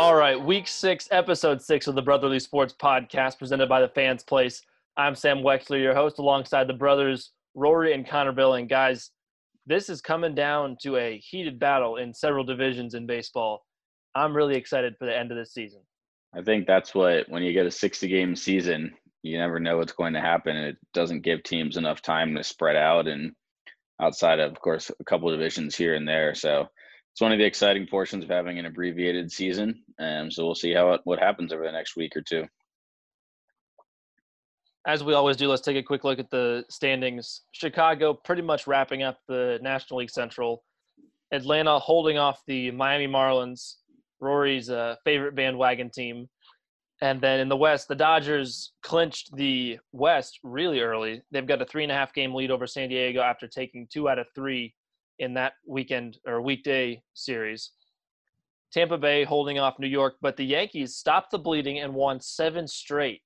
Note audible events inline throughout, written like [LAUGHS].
All right, week six, episode six of the Brotherly Sports Podcast, presented by the Fans Place. I'm Sam Wexler, your host, alongside the brothers Rory and Connor Billing. Guys, this is coming down to a heated battle in several divisions in baseball. I'm really excited for the end of this season. I think that's what when you get a 60 game season, you never know what's going to happen. It doesn't give teams enough time to spread out and outside of, of course, a couple of divisions here and there. So it's one of the exciting portions of having an abbreviated season. And so we'll see how it, what happens over the next week or two. As we always do, let's take a quick look at the standings. Chicago pretty much wrapping up the National League Central. Atlanta holding off the Miami Marlins, Rory's uh, favorite bandwagon team. And then in the West, the Dodgers clinched the West really early. They've got a three and a half game lead over San Diego after taking two out of three in that weekend or weekday series. Tampa Bay holding off New York, but the Yankees stopped the bleeding and won seven straight.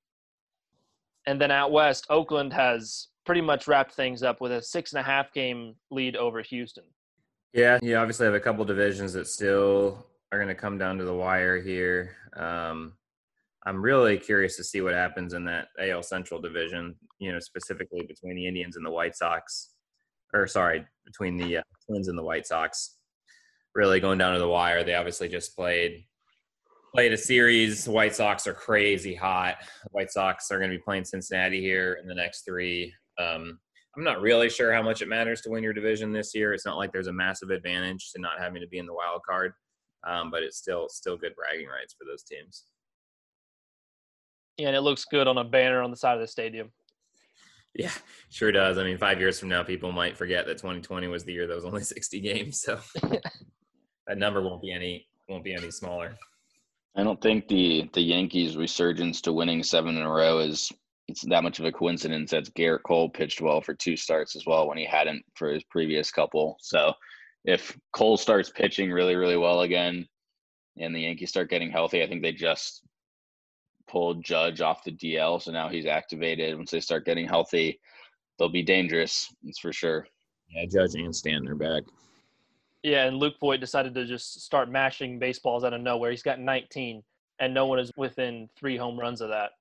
And then out west, Oakland has pretty much wrapped things up with a six and a half game lead over Houston. Yeah, you obviously have a couple divisions that still are going to come down to the wire here. Um, I'm really curious to see what happens in that AL Central division, you know, specifically between the Indians and the White Sox or sorry, between the uh, Twins and the White Sox. Really going down to the wire. They obviously just played played a series. The White Sox are crazy hot. The White Sox are going to be playing Cincinnati here in the next three. Um, I'm not really sure how much it matters to win your division this year. It's not like there's a massive advantage to not having to be in the wild card, um, but it's still still good bragging rights for those teams. Yeah, and it looks good on a banner on the side of the stadium. Yeah, sure does. I mean, five years from now, people might forget that 2020 was the year that was only [LAUGHS] 60 games. So [LAUGHS] that number won't be any won't be any smaller. I don't think the the Yankees' resurgence to winning seven in a row is it's that much of a coincidence. That Gerrit Cole pitched well for two starts as well when he hadn't for his previous couple. So if Cole starts pitching really really well again, and the Yankees start getting healthy, I think they just pulled Judge off the DL, so now he's activated. Once they start getting healthy, they'll be dangerous. That's for sure. Yeah, Judge and Stanton are back. Yeah, and Luke Voit decided to just start mashing baseballs out of nowhere. He's got 19, and no one is within three home runs of that.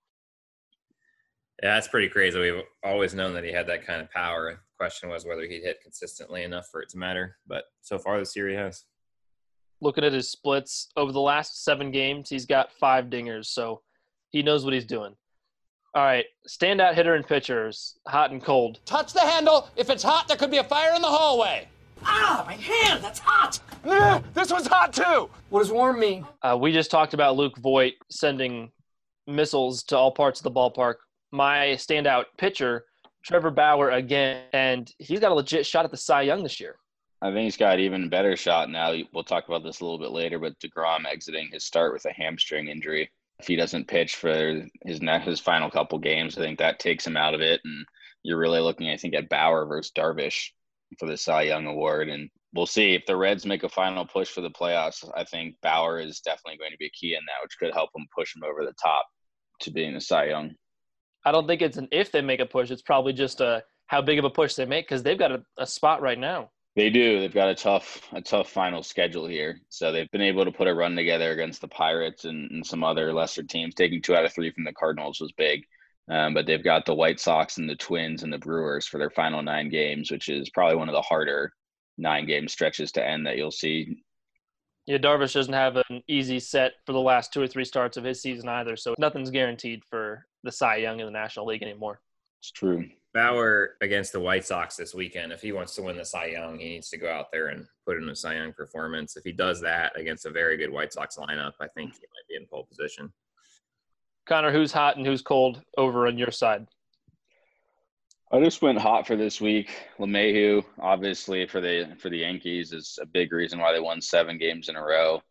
Yeah, that's pretty crazy. We've always known that he had that kind of power. The question was whether he'd hit consistently enough for it to matter. But so far this year he has. Looking at his splits over the last seven games, he's got five dingers. So he knows what he's doing. All right, standout hitter and pitchers, hot and cold. Touch the handle. If it's hot, there could be a fire in the hallway. Ah, my hand, that's hot. this one's hot too. What does warm mean? Uh, we just talked about Luke Voit sending missiles to all parts of the ballpark. My standout pitcher, Trevor Bauer, again, and he's got a legit shot at the Cy Young this year. I think he's got even better shot now. We'll talk about this a little bit later, but DeGrom exiting his start with a hamstring injury if he doesn't pitch for his his final couple games, I think that takes him out of it. And you're really looking, I think, at Bauer versus Darvish for the Cy Young Award. And we'll see if the Reds make a final push for the playoffs. I think Bauer is definitely going to be a key in that, which could help him push him over the top to being a Cy Young. I don't think it's an if they make a push. It's probably just a how big of a push they make because they've got a, a spot right now. They do. They've got a tough, a tough final schedule here. So they've been able to put a run together against the Pirates and, and some other lesser teams. Taking two out of three from the Cardinals was big. Um, but they've got the White Sox and the Twins and the Brewers for their final nine games, which is probably one of the harder nine game stretches to end that you'll see. Yeah, Darvish doesn't have an easy set for the last two or three starts of his season either. So nothing's guaranteed for the Cy Young in the National League anymore. It's true. Bauer against the White Sox this weekend, if he wants to win the Cy Young, he needs to go out there and put in a Cy Young performance. If he does that against a very good White Sox lineup, I think he might be in pole position. Connor, who's hot and who's cold over on your side? I just went hot for this week. LeMahieu, obviously for the for the Yankees, is a big reason why they won seven games in a row.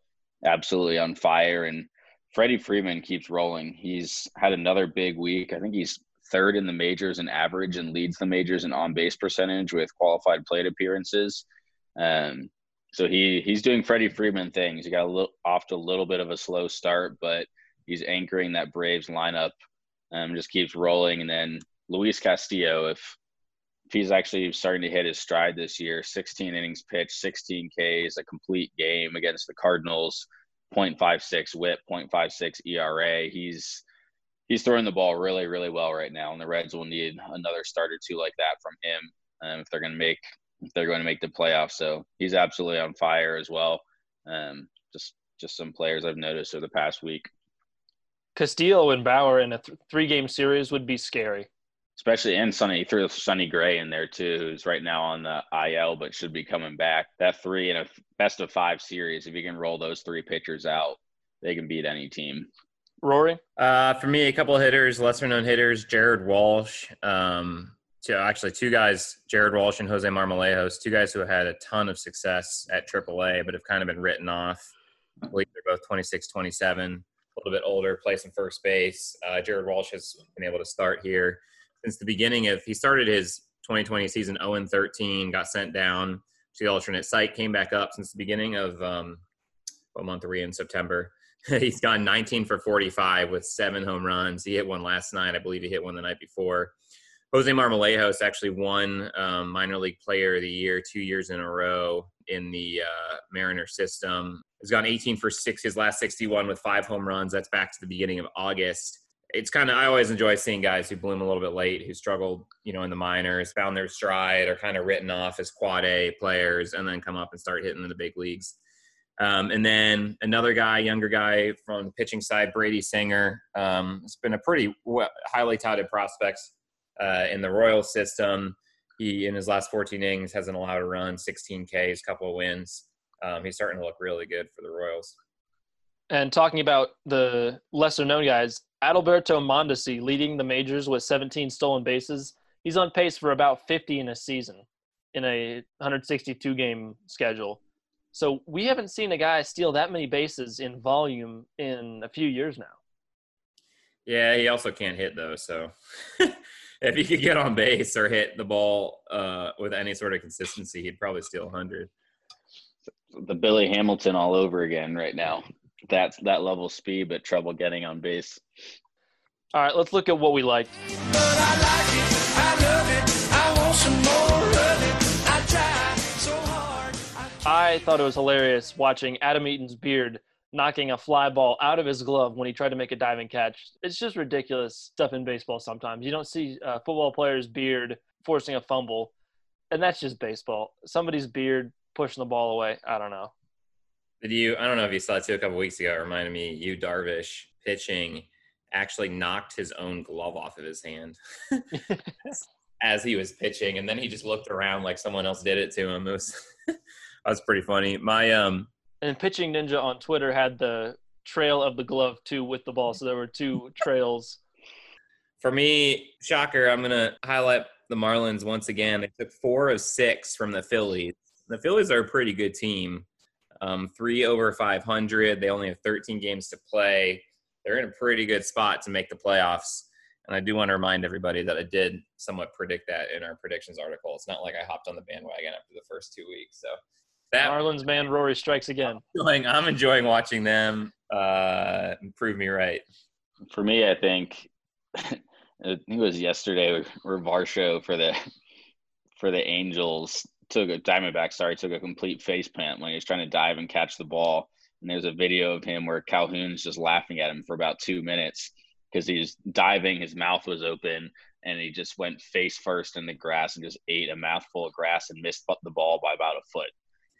Absolutely on fire, and Freddie Freeman keeps rolling. He's had another big week. I think he's third in the majors in average and leads the majors in on base percentage with qualified plate appearances. Um, so he he's doing Freddie Freeman things. He got a little off to a little bit of a slow start, but he's anchoring that Braves lineup. Um, just keeps rolling, and then Luis Castillo, if if he's actually starting to hit his stride this year, 16 innings pitched, 16 Ks, a complete game against the Cardinals. 0.56 whip, 0.56 ERA. He's he's throwing the ball really, really well right now, and the Reds will need another start or two like that from him um, if they're going to make if they're going to make the playoffs. So he's absolutely on fire as well. Um, just just some players I've noticed over the past week. Castillo and Bauer in a th- three game series would be scary. Especially and Sonny threw Sonny Gray in there too, who's right now on the IL but should be coming back. That three in a best of five series, if you can roll those three pitchers out, they can beat any team. Rory? Uh, for me, a couple of hitters, lesser known hitters, Jared Walsh. Um, two, actually, two guys, Jared Walsh and Jose Marmolejos, two guys who have had a ton of success at AAA, but have kind of been written off. I believe they're both 26, 27, a little bit older, play some first base. Uh, Jared Walsh has been able to start here since the beginning of, he started his 2020 season 0 13, got sent down to the alternate site, came back up since the beginning of, um, what month are we in? September. [LAUGHS] He's gone 19 for 45 with seven home runs. He hit one last night. I believe he hit one the night before. Jose Marmolejos actually won um, minor league player of the year two years in a row in the uh, Mariner system. He's gone 18 for six his last 61 with five home runs. That's back to the beginning of August. It's kind of I always enjoy seeing guys who bloom a little bit late, who struggled, you know, in the minors, found their stride, are kind of written off as quad A players, and then come up and start hitting in the big leagues. Um, and then another guy, younger guy from the pitching side, Brady Singer. Um, it's been a pretty highly touted prospect uh, in the Royal system. He, in his last 14 innings, hasn't allowed a run, 16 Ks, couple of wins. Um, he's starting to look really good for the Royals. And talking about the lesser known guys, Adalberto Mondesi leading the majors with 17 stolen bases. He's on pace for about 50 in a season in a 162 game schedule. So we haven't seen a guy steal that many bases in volume in a few years now. Yeah, he also can't hit though. So [LAUGHS] if he could get on base or hit the ball uh, with any sort of consistency, he'd probably steal 100. The Billy Hamilton all over again right now. That's that level of speed, but trouble getting on base. All right, let's look at what we liked. I thought it was hilarious watching Adam Eaton's beard knocking a fly ball out of his glove when he tried to make a diving catch. It's just ridiculous stuff in baseball sometimes. You don't see a football player's beard forcing a fumble, and that's just baseball. Somebody's beard pushing the ball away. I don't know. Did you? I don't know if you saw it too a couple weeks ago. It reminded me, you Darvish pitching actually knocked his own glove off of his hand [LAUGHS] as he was pitching, and then he just looked around like someone else did it to him. It was [LAUGHS] that's pretty funny. My um and pitching ninja on Twitter had the trail of the glove too with the ball, so there were two trails. For me, shocker, I'm gonna highlight the Marlins once again. They took four of six from the Phillies. The Phillies are a pretty good team. Um, three over 500. They only have 13 games to play. They're in a pretty good spot to make the playoffs. And I do want to remind everybody that I did somewhat predict that in our predictions article. It's not like I hopped on the bandwagon after the first two weeks. So that Marlins man Rory strikes again. I'm enjoying, I'm enjoying watching them uh, prove me right. For me, I think [LAUGHS] I think it was yesterday where Varsho for the for the Angels took a Diamondback. Sorry, took a complete face plant when he was trying to dive and catch the ball. And there's a video of him where Calhoun's just laughing at him for about two minutes because he's diving, his mouth was open, and he just went face first in the grass and just ate a mouthful of grass and missed the ball by about a foot.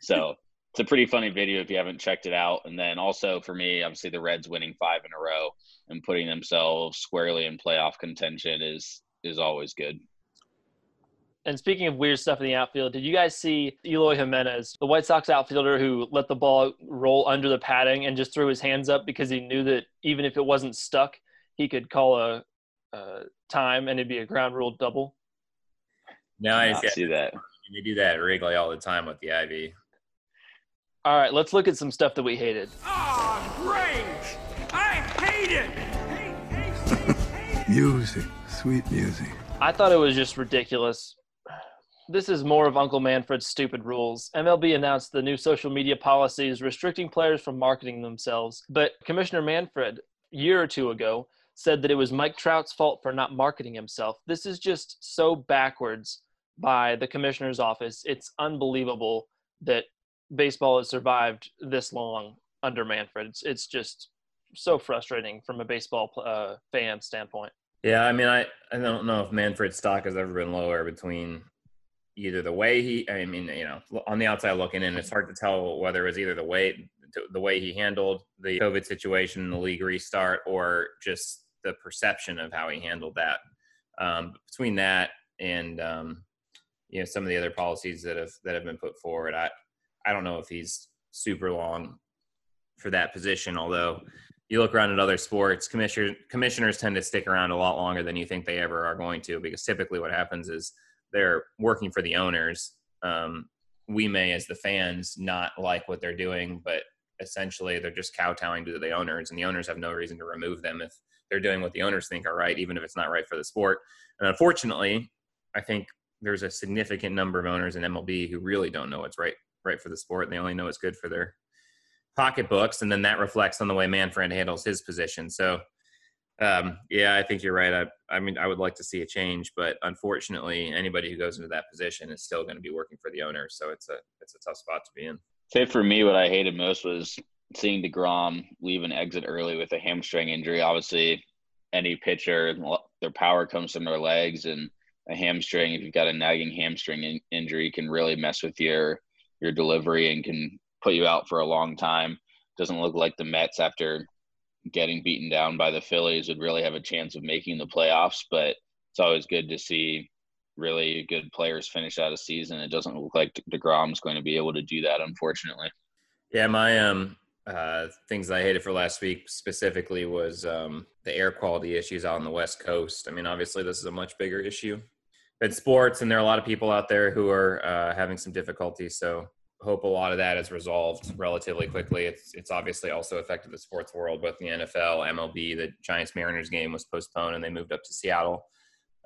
So it's a pretty funny video if you haven't checked it out. And then also for me, obviously the Reds winning five in a row and putting themselves squarely in playoff contention is is always good. And speaking of weird stuff in the outfield, did you guys see Eloy Jimenez, the White Sox outfielder who let the ball roll under the padding and just threw his hands up because he knew that even if it wasn't stuck, he could call a, a time and it'd be a ground rule double? No, I see that. They do that at Wrigley all the time with the Ivy. All right, let's look at some stuff that we hated. Oh, great! I hate it! Hate, hate, hate, hate music, sweet music. I thought it was just ridiculous. This is more of Uncle Manfred's stupid rules. MLB announced the new social media policies restricting players from marketing themselves, but Commissioner Manfred, a year or two ago, said that it was Mike Trout's fault for not marketing himself. This is just so backwards by the commissioner's office. It's unbelievable that baseball has survived this long under Manfred. It's it's just so frustrating from a baseball uh, fan standpoint. Yeah, I mean, I, I don't know if Manfred's stock has ever been lower between either the way he, I mean, you know, on the outside looking in, it's hard to tell whether it was either the way the way he handled the COVID situation, the league restart, or just the perception of how he handled that. Um, between that and um, you know some of the other policies that have that have been put forward, I I don't know if he's super long for that position. Although you look around at other sports, commissioners commissioners tend to stick around a lot longer than you think they ever are going to, because typically what happens is they're working for the owners. Um, we may, as the fans, not like what they're doing, but essentially they're just kowtowing to the owners, and the owners have no reason to remove them if they're doing what the owners think are right, even if it's not right for the sport. And unfortunately, I think there's a significant number of owners in MLB who really don't know what's right right for the sport. And they only know what's good for their pocketbooks, and then that reflects on the way Manfred handles his position. So, um, yeah, I think you're right. I, I mean, I would like to see a change, but unfortunately, anybody who goes into that position is still going to be working for the owner. So it's a it's a tough spot to be in. Say for me, what I hated most was seeing Degrom leave and exit early with a hamstring injury. Obviously, any pitcher, their power comes from their legs, and a hamstring. If you've got a nagging hamstring in- injury, can really mess with your your delivery and can put you out for a long time. Doesn't look like the Mets after getting beaten down by the Phillies would really have a chance of making the playoffs, but it's always good to see really good players finish out a season. It doesn't look like DeGrom's going to be able to do that, unfortunately. Yeah, my um uh, things I hated for last week specifically was um, the air quality issues out on the West Coast. I mean, obviously, this is a much bigger issue in sports, and there are a lot of people out there who are uh, having some difficulty. So, hope a lot of that is resolved relatively quickly. It's it's obviously also affected the sports world, both the NFL, MLB. The Giants Mariners game was postponed, and they moved up to Seattle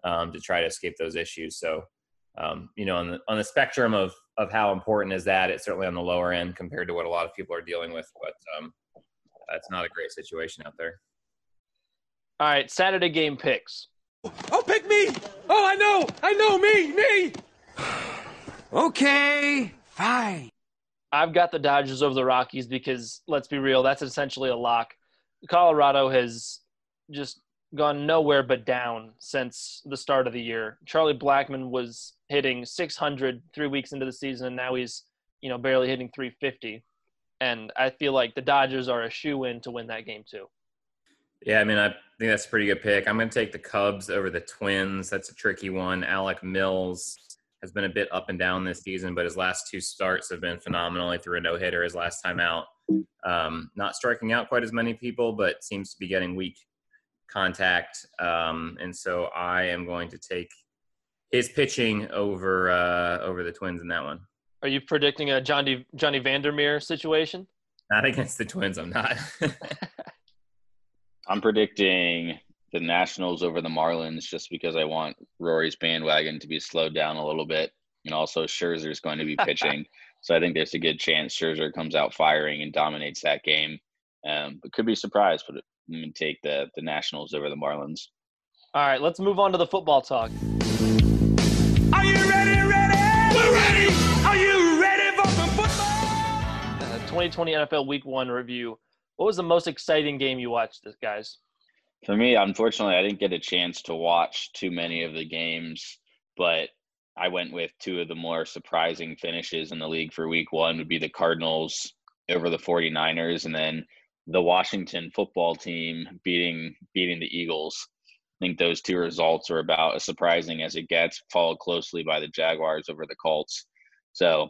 um, to try to escape those issues. So, um, you know, on the on the spectrum of of how important is that, it's certainly on the lower end compared to what a lot of people are dealing with. But um, that's not a great situation out there. All right, Saturday game picks. Oh, pick me! Oh, I know! I know! Me! Me! Okay, fine. I've got the Dodgers over the Rockies because let's be real, that's essentially a lock. Colorado has just gone nowhere but down since the start of the year. Charlie Blackmon was hitting 600 three weeks into the season, and now he's you know barely hitting 350. And I feel like the Dodgers are a shoe in to win that game too. Yeah, I mean, I think that's a pretty good pick. I'm going to take the Cubs over the Twins. That's a tricky one. Alec Mills has been a bit up and down this season, but his last two starts have been phenomenal. He threw a no hitter his last time out. Um, not striking out quite as many people, but seems to be getting weak contact. Um, and so I am going to take his pitching over uh, over the Twins in that one. Are you predicting a Johnny Johnny Vandermeer situation? Not against the Twins. I'm not. [LAUGHS] [LAUGHS] I'm predicting the Nationals over the Marlins just because I want Rory's bandwagon to be slowed down a little bit, and also Scherzer's going to be pitching. [LAUGHS] so I think there's a good chance Scherzer comes out firing and dominates that game. Um, but could be surprised, but I'm going to take the the Nationals over the Marlins. All right, let's move on to the football talk. Are you ready? Ready? We're ready. Are you ready for some football? Uh, 2020 NFL Week One review. What was the most exciting game you watched, this guys? For me, unfortunately, I didn't get a chance to watch too many of the games, but I went with two of the more surprising finishes in the league for week one would be the Cardinals over the 49ers and then the Washington football team beating beating the Eagles. I think those two results are about as surprising as it gets, followed closely by the Jaguars over the Colts. So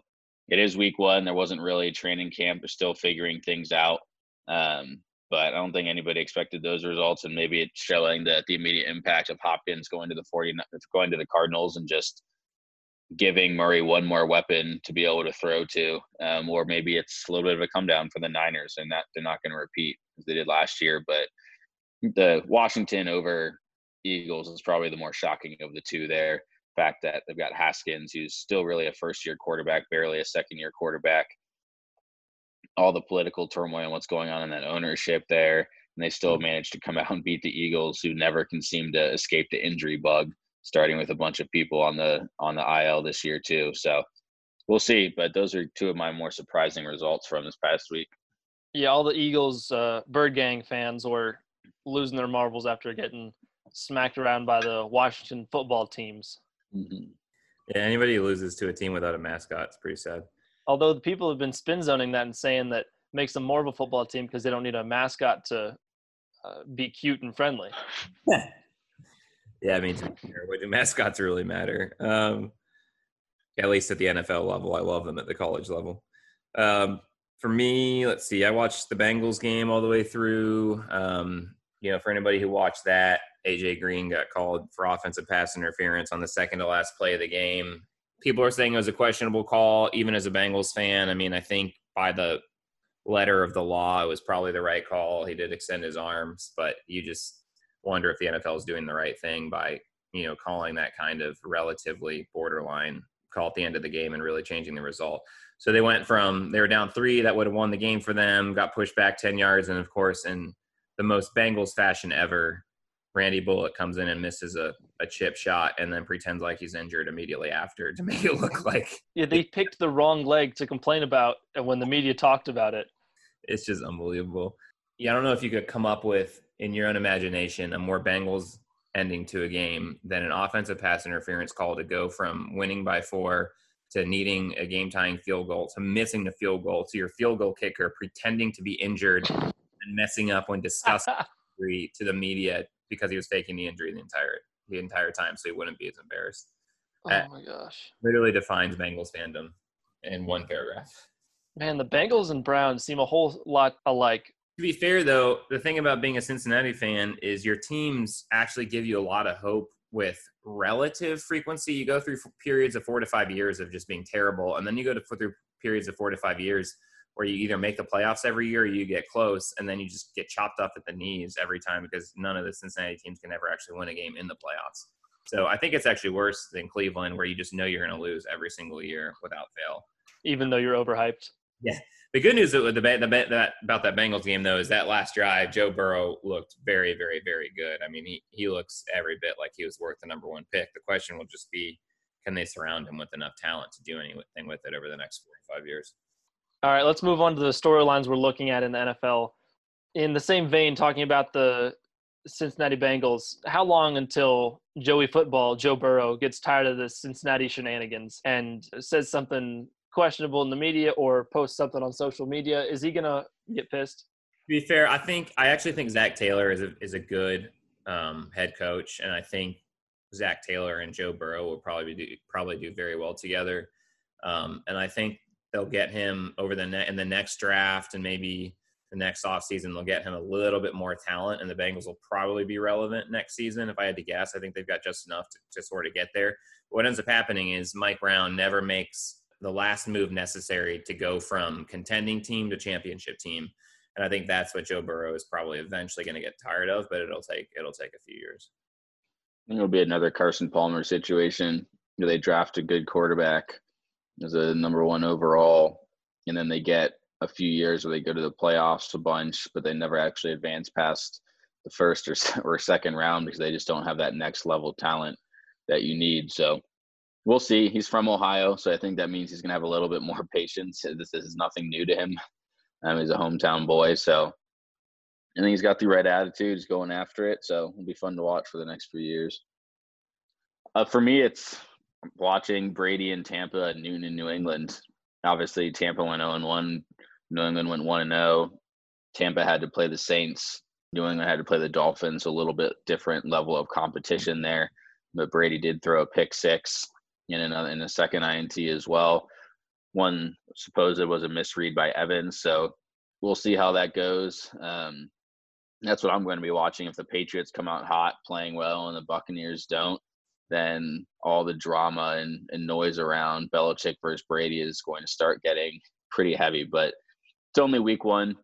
it is week one. There wasn't really a training camp. They're still figuring things out. Um, but I don't think anybody expected those results, and maybe it's showing that the immediate impact of Hopkins going to the 40, going to the Cardinals, and just giving Murray one more weapon to be able to throw to, um, or maybe it's a little bit of a come down for the Niners, and that they're not going to repeat as they did last year. But the Washington over Eagles is probably the more shocking of the two. There, the fact that they've got Haskins, who's still really a first year quarterback, barely a second year quarterback all the political turmoil and what's going on in that ownership there. And they still managed to come out and beat the Eagles, who never can seem to escape the injury bug, starting with a bunch of people on the on the IL this year too. So we'll see. But those are two of my more surprising results from this past week. Yeah, all the Eagles uh, Bird Gang fans were losing their marbles after getting smacked around by the Washington football teams. Mhm. Yeah, anybody who loses to a team without a mascot is pretty sad. Although the people have been spin zoning that and saying that makes them more of a football team because they don't need a mascot to uh, be cute and friendly. [LAUGHS] Yeah, I mean, what do mascots really matter? Um, at least at the NFL level, I love them at the college level. Um, for me, let's see. I watched the Bengals game all the way through. Um, you know, for anybody who watched that, AJ Green got called for offensive pass interference on the second to last play of the game. People are saying it was a questionable call, even as a Bengals fan. I mean, I think by the letter of the law, it was probably the right call. He did extend his arms, but you just wonder if the NFL is doing the right thing by you know calling that kind of relatively borderline call at the end of the game and really changing the result. So they went from they were down three that would have won the game for them, got pushed back ten yards, and of course in the most Bengals fashion ever, Randy Bullock comes in and misses a, a chip shot and then pretends like he's injured immediately after to [LAUGHS] make it look like Yeah, they picked the wrong leg to complain about when the media talked about it. it's just unbelievable. Yeah, I don't know if you could come up with in your own imagination a more Bengals ending to a game than an offensive pass interference call to go from winning by four to needing a game tying field goal to missing the field goal to your field goal kicker pretending to be injured and messing up when discussing [LAUGHS] to the media because he was faking the injury the entire the entire time so he wouldn't be as embarrassed. Oh uh, my gosh. Literally defines Bengals fandom in one paragraph. Man, the Bengals and Browns seem a whole lot alike. To be fair, though, the thing about being a Cincinnati fan is your teams actually give you a lot of hope with relative frequency. You go through periods of four to five years of just being terrible, and then you go to through periods of four to five years where you either make the playoffs every year or you get close, and then you just get chopped up at the knees every time because none of the Cincinnati teams can ever actually win a game in the playoffs. So I think it's actually worse than Cleveland, where you just know you're going to lose every single year without fail. even though you're overhyped. Yeah. The good news with the, the that about that Bengals game though is that last drive, Joe Burrow looked very, very, very good. I mean, he he looks every bit like he was worth the number one pick. The question will just be, can they surround him with enough talent to do anything with it over the next four or five years? All right, let's move on to the storylines we're looking at in the NFL. In the same vein, talking about the Cincinnati Bengals, how long until Joey Football, Joe Burrow, gets tired of the Cincinnati shenanigans and says something questionable in the media or posts something on social media? Is he gonna get pissed? To be fair, I think I actually think Zac Taylor is a is a good um, head coach, and I think Zac Taylor and Joe Burrow will probably do probably do very well together. Um, and I think they'll get him over the ne- in the next draft and maybe the next offseason they'll get him a little bit more talent and the Bengals will probably be relevant next season. If I had to guess, I think they've got just enough to, to sort of get there. What ends up happening is Mike Brown never makes the last move necessary to go from contending team to championship team. And I think that's what Joe Burrow is probably eventually going to get tired of, but it'll take it'll take a few years. It'll be another Carson Palmer situation. They draft a good quarterback as a number one overall, and then they get a few years where they go to the playoffs a bunch, but they never actually advance past the first or [LAUGHS] or second round because they just don't have that next level talent that you need. So we'll see. He's from Ohio, so I think that means he's gonna have a little bit more [LAUGHS] patience. This, this is nothing new to him. Um, he's a hometown boy, so I think he's got the right attitude. He's going after it, so it'll be fun to watch for the next few years. Uh, for me, it's watching Brady and Tampa at noon in New England. Obviously, Tampa went 0 1. New England went 1 0. Tampa had to play the Saints. New England had to play the Dolphins. A little bit different level of competition there. But Brady did throw a pick six in another in a second INT as well. One supposed it was a misread by Evans. So we'll see how that goes. Um, that's what I'm going to be watching. If the Patriots come out hot, playing well, and the Buccaneers don't, then all the drama and, and noise around Belichick versus Brady is going to start getting pretty heavy. But it's only week one.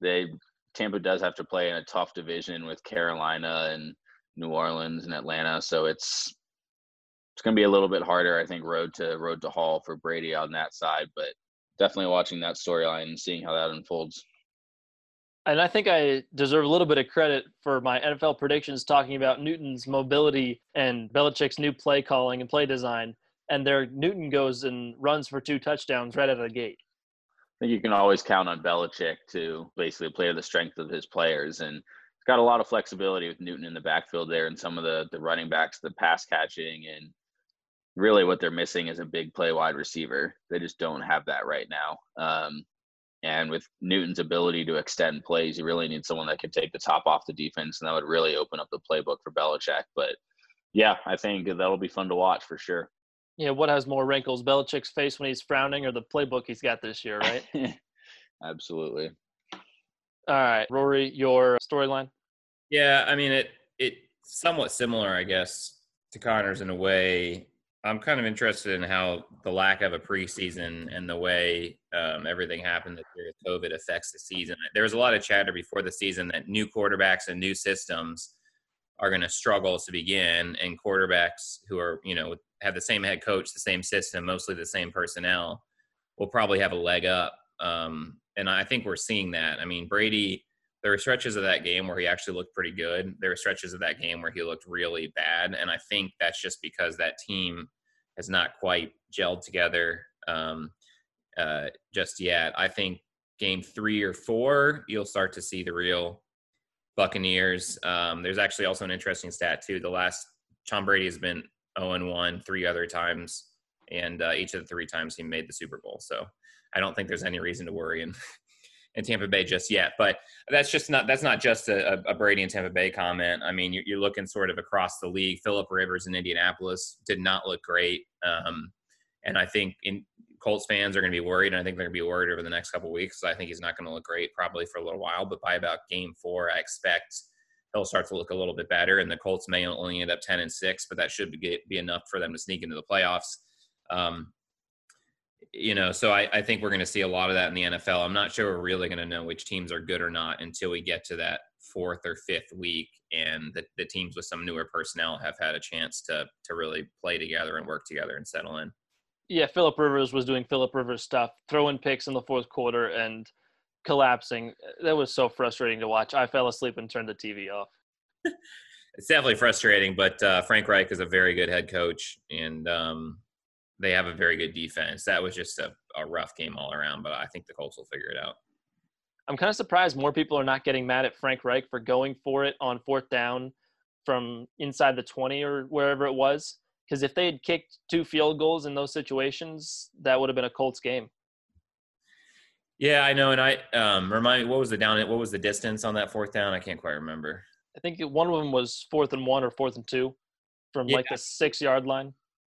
They Tampa does have to play in a tough division with Carolina and New Orleans and Atlanta, so it's it's going to be a little bit harder, I think, road to road to Hall for Brady on that side. But definitely watching that storyline and seeing how that unfolds. And I think I deserve a little bit of credit for my NFL predictions talking about Newton's mobility and Belichick's new play calling and play design. And there, Newton goes and runs for two touchdowns right out of the gate. I think you can always count on Belichick to basically play to the strength of his players, and he's got a lot of flexibility with Newton in the backfield there, and some of the the running backs, the pass catching, and really what they're missing is a big play wide receiver. They just don't have that right now. Um, and with Newton's ability to extend plays, you really need someone that could take the top off the defense, and that would really open up the playbook for Belichick. But yeah, I think that'll be fun to watch for sure. Yeah, what has more wrinkles, Belichick's face when he's frowning, or the playbook he's got this year, right? [LAUGHS] Absolutely. All right, Rory, your storyline. Yeah, I mean it. It somewhat similar, I guess, to Connor's in a way. I'm kind of interested in how the lack of a preseason and the way um, everything happened this year with COVID affects the season. There was a lot of chatter before the season that new quarterbacks and new systems are going to struggle to begin, and quarterbacks who are you know have the same head coach, the same system, mostly the same personnel, will probably have a leg up. Um, and I think we're seeing that. I mean, Brady. There were stretches of that game where he actually looked pretty good. There were stretches of that game where he looked really bad, and I think that's just because that team has not quite gelled together um, uh, just yet. I think game three or four, you'll start to see the real Buccaneers. Um, there's actually also an interesting stat too. The last Tom Brady has been 0 and 1 three other times, and uh, each of the three times he made the Super Bowl. So I don't think there's any reason to worry [LAUGHS] in Tampa Bay just yet. But that's just not that's not just a, a Brady and Tampa Bay comment. I mean, you're, you're, looking sort of across the league. Philip Rivers in Indianapolis did not look great, um, and I think in Colts fans are going to be worried, and I think they're going to be worried over the next couple weeks. I think he's not going to look great probably for a little while, but by about game four, I expect he'll start to look a little bit better, and the Colts may only end up ten and six, but that should be, be enough for them to sneak into the playoffs. Um, you know, so I, I think we're going to see a lot of that in the NFL. I'm not sure we're really going to know which teams are good or not until we get to that fourth or fifth week, and the, the teams with some newer personnel have had a chance to to really play together and work together and settle in. Yeah, Philip Rivers was doing Philip Rivers stuff, throwing picks in the fourth quarter and collapsing. That was so frustrating to watch. I fell asleep and turned the TV off. [LAUGHS] it's definitely frustrating, but uh, Frank Reich is a very good head coach, and um, they have a very good defense. That was just a, a rough game all around, but I think the Colts will figure it out. I'm kind of surprised more people are not getting mad at Frank Reich for going for it on fourth down from inside the 20 or wherever it was. Because if they had kicked two field goals in those situations, that would have been a Colts game. Yeah, I know. And I um, remind me, what was the down? What was the distance on that fourth down? I can't quite remember. I think one of them was fourth and one or fourth and two from yeah. like the six yard line.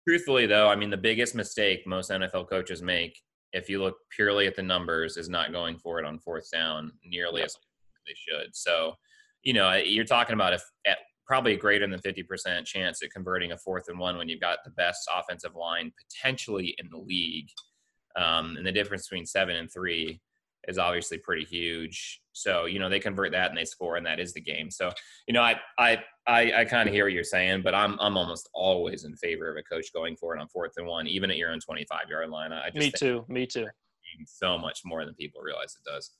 Truthfully, though, I mean, the biggest mistake most NFL coaches make, if you look purely at the numbers, is not going for it on fourth down nearly as they should. So, you know, you're talking about if at probably a greater than 50% chance at converting a fourth and one when you've got the best offensive line potentially in the league. Um, and the difference between seven and three is obviously pretty huge. So, you know, they convert that and they score and that is the game. So, you know, I I I, I kind of hear what you're saying, but I'm I'm almost always in favor of a coach going for it on fourth and one, even at your own 25 yard line. I just Me too. Me too. So much more than people realize it does.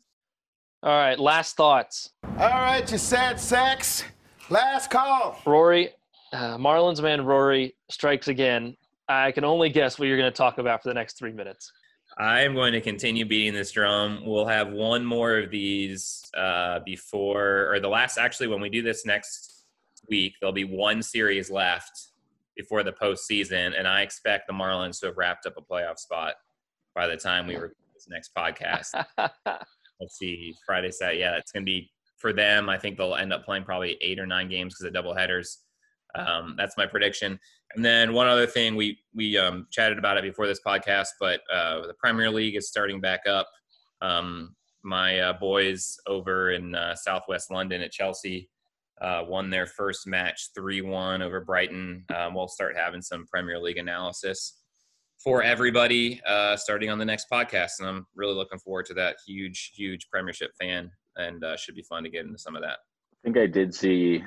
All right, last thoughts. All right, you sad sacks. Last call. Rory, uh, Marlins man Rory strikes again. I can only guess what you're going to talk about for the next three minutes. I am going to continue beating this drum. We'll have one more of these uh, before, or the last, actually, when we do this next week, there'll be one series left before the postseason. And I expect the Marlins to have wrapped up a playoff spot by the time we record this next podcast. [LAUGHS] Let's see, Friday, Saturday. Yeah, it's going to be for them. I think they'll end up playing probably eight or nine games because of double headers. Um, that's my prediction. And then one other thing, we we um, chatted about it before this podcast, but uh, the Premier League is starting back up. Um, my uh, boys over in uh, Southwest London at Chelsea uh, won their first match three one over Brighton. Um, we'll start having some Premier League analysis for everybody uh, starting on the next podcast, and I'm really looking forward to that. Huge, huge Premiership fan, and uh, should be fun to get into some of that. I think I did see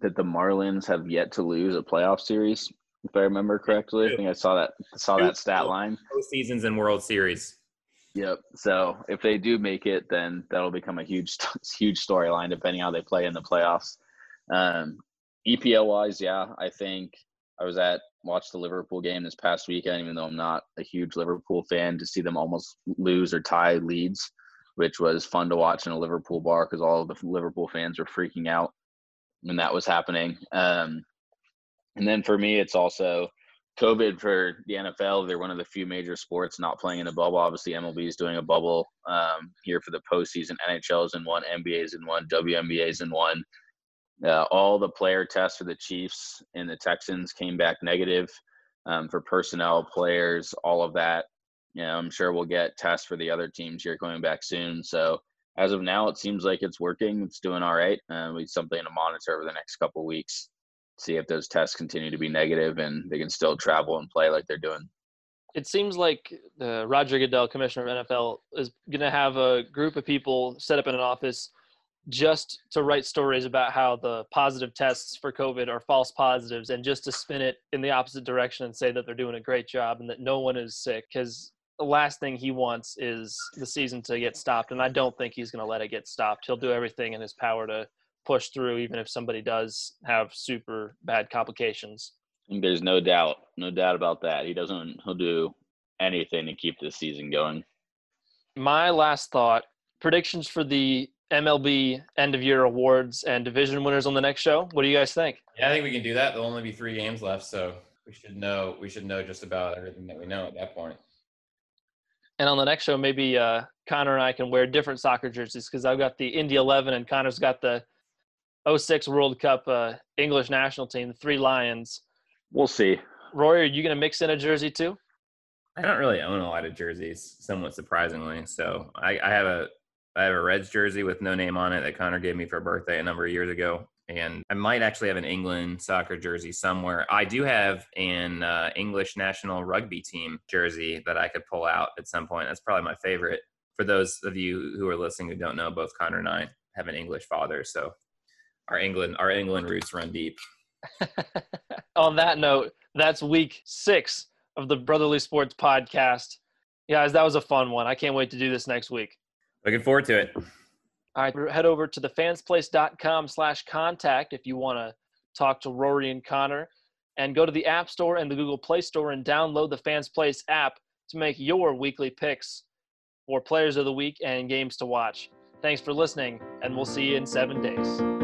that the Marlins have yet to lose a playoff series, if I remember correctly. I think I saw that saw that stat line. Seasons and World Series. Yep. So if they do make it, then that'll become a huge [LAUGHS] huge storyline depending how they play in the playoffs. Um, EPL wise, yeah, I think I was at watched the Liverpool game this past weekend, even though I'm not a huge Liverpool fan, to see them almost lose or tie leads, which was fun to watch in a Liverpool bar because all of the Liverpool fans were freaking out when that was happening. Um, and then for me, it's also COVID for the NFL. They're one of the few major sports not playing in a bubble. Obviously, MLB is doing a bubble um, here for the postseason. NHL is in one, NBA is in one, WNBA is in one. Uh, all the player tests for the Chiefs and the Texans came back negative um, for personnel, players, all of that. You know, I'm sure we'll get tests for the other teams here coming back soon. So as of now, it seems like it's working. It's doing all right. Uh, we something to monitor over the next couple weeks. See if those tests continue to be negative and they can still travel and play like they're doing. It seems like uh, Roger Goodell, commissioner of NFL, is going to have a group of people set up in an office just to write stories about how the positive tests for COVID are false positives and just to spin it in the opposite direction and say that they're doing a great job and that no one is sick. Because the last thing he wants is the season to get stopped. And I don't think he's going to let it get stopped. He'll do everything in his power to push through, even if somebody does have super bad complications. There's no doubt, no doubt about that. He doesn't, he'll do anything to keep this season going. My last thought predictions for the MLB end of year awards and division winners on the next show. What do you guys think? Yeah, I think we can do that. There'll only be three games left, so we should know we should know just about everything that we know at that point. And on the next show, maybe uh, Connor and I can wear different soccer jerseys because I've got the Indy 11 and Connor's got the 06 World Cup uh, English national team, the Three Lions. We'll see. Rory, are you going to mix in a jersey too? I don't really own a lot of jerseys, somewhat surprisingly. So I, I have a I have a Reds jersey with no name on it that Connor gave me for a birthday a number of years ago. And I might actually have an England soccer jersey somewhere. I do have an uh, English national rugby team jersey that I could pull out at some point. That's probably my favorite. For those of you who are listening who don't know, both Connor and I have an English father, so our England our England roots run deep. [LAUGHS] on that note, that's week six of the Brotherly Sports Podcast. Guys, that was a fun one. I can't wait to do this next week. Looking forward to it. All right, head over to thefansplace.com slash contact if you want to talk to Rory and Connor. And go to the App Store and the Google Play Store and download the Fans Place app to make your weekly picks for players of the week and games to watch. Thanks for listening, and we'll see you in seven days.